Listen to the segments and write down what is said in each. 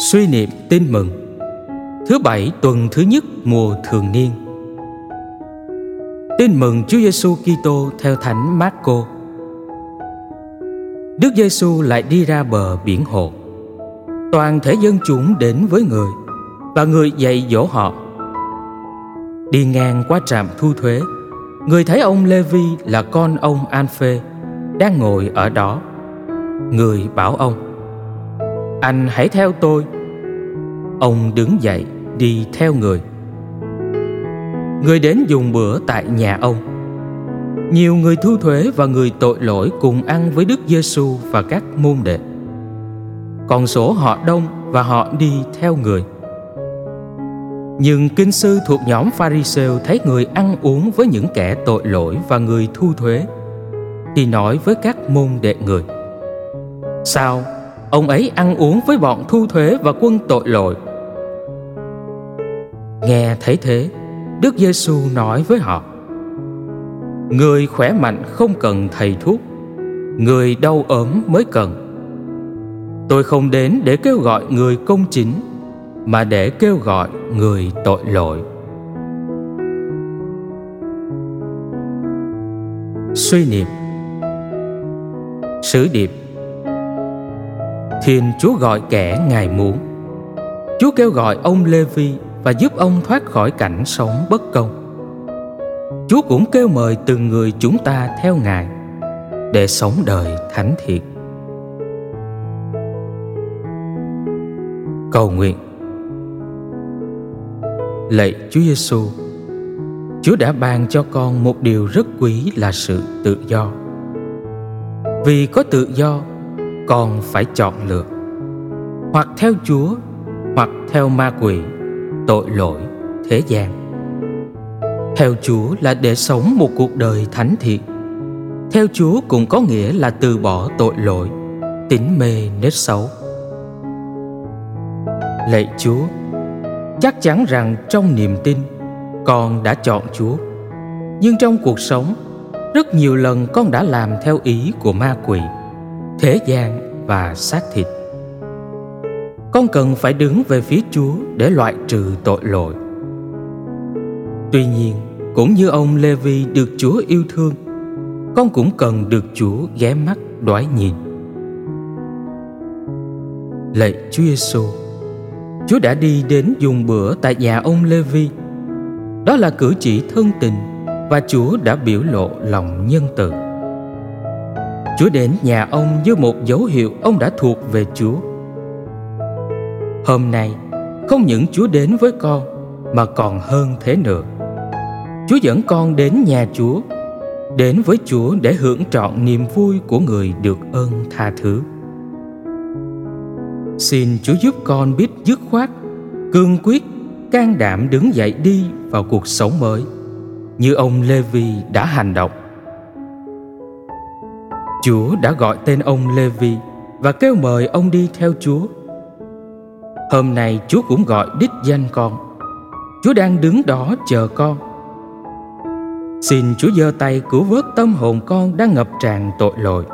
Suy niệm tin mừng Thứ bảy tuần thứ nhất mùa thường niên Tin mừng Chúa Giêsu Kitô theo Thánh Marco. Đức Giêsu lại đi ra bờ biển hồ. Toàn thể dân chúng đến với người và người dạy dỗ họ. Đi ngang qua trạm thu thuế, người thấy ông Levi là con ông Alphe đang ngồi ở đó. Người bảo ông: "Anh hãy theo tôi." Ông đứng dậy, đi theo người người đến dùng bữa tại nhà ông. Nhiều người thu thuế và người tội lỗi cùng ăn với Đức Giêsu và các môn đệ. Còn số họ đông và họ đi theo người. Nhưng kinh sư thuộc nhóm Pharisêu thấy người ăn uống với những kẻ tội lỗi và người thu thuế, thì nói với các môn đệ người: Sao ông ấy ăn uống với bọn thu thuế và quân tội lỗi? Nghe thấy thế, Đức Giêsu nói với họ: Người khỏe mạnh không cần thầy thuốc, người đau ốm mới cần. Tôi không đến để kêu gọi người công chính, mà để kêu gọi người tội lỗi. Suy niệm sứ điệp Thiên Chúa gọi kẻ Ngài muốn Chúa kêu gọi ông Lê Vi và giúp ông thoát khỏi cảnh sống bất công. Chúa cũng kêu mời từng người chúng ta theo Ngài để sống đời thánh thiện. Cầu nguyện Lạy Chúa Giêsu, Chúa đã ban cho con một điều rất quý là sự tự do. Vì có tự do, con phải chọn lựa. Hoặc theo Chúa, hoặc theo ma quỷ, tội lỗi thế gian. Theo chúa là để sống một cuộc đời thánh thiện theo chúa cũng có nghĩa là từ bỏ tội lỗi, tính mê nết xấu. Lạy chúa, chắc chắn rằng trong niềm tin, con đã chọn chúa. Nhưng trong cuộc sống, rất nhiều lần con đã làm theo ý của ma quỷ thế gian và xác thịt con cần phải đứng về phía Chúa để loại trừ tội lỗi. Tuy nhiên, cũng như ông Levi được Chúa yêu thương, con cũng cần được Chúa ghé mắt đoái nhìn. Lạy Chúa Giêsu, Chúa đã đi đến dùng bữa tại nhà ông Levi. Đó là cử chỉ thân tình và Chúa đã biểu lộ lòng nhân từ. Chúa đến nhà ông với một dấu hiệu ông đã thuộc về Chúa Hôm nay không những Chúa đến với con mà còn hơn thế nữa. Chúa dẫn con đến nhà Chúa, đến với Chúa để hưởng trọn niềm vui của người được ơn tha thứ. Xin Chúa giúp con biết dứt khoát, cương quyết, can đảm đứng dậy đi vào cuộc sống mới, như ông Levi đã hành động. Chúa đã gọi tên ông Levi và kêu mời ông đi theo Chúa. Hôm nay Chúa cũng gọi đích danh con. Chúa đang đứng đó chờ con. Xin Chúa giơ tay cứu vớt tâm hồn con đang ngập tràn tội lỗi.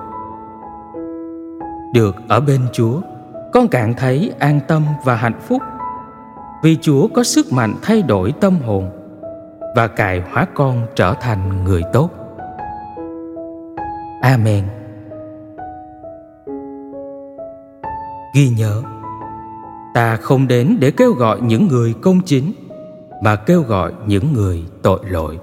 Được ở bên Chúa, Con càng thấy an tâm và hạnh phúc. Vì Chúa có sức mạnh thay đổi tâm hồn Và cài hóa con trở thành người tốt. Amen. Ghi nhớ. Ta không đến để kêu gọi những người công chính, mà kêu gọi những người tội lỗi.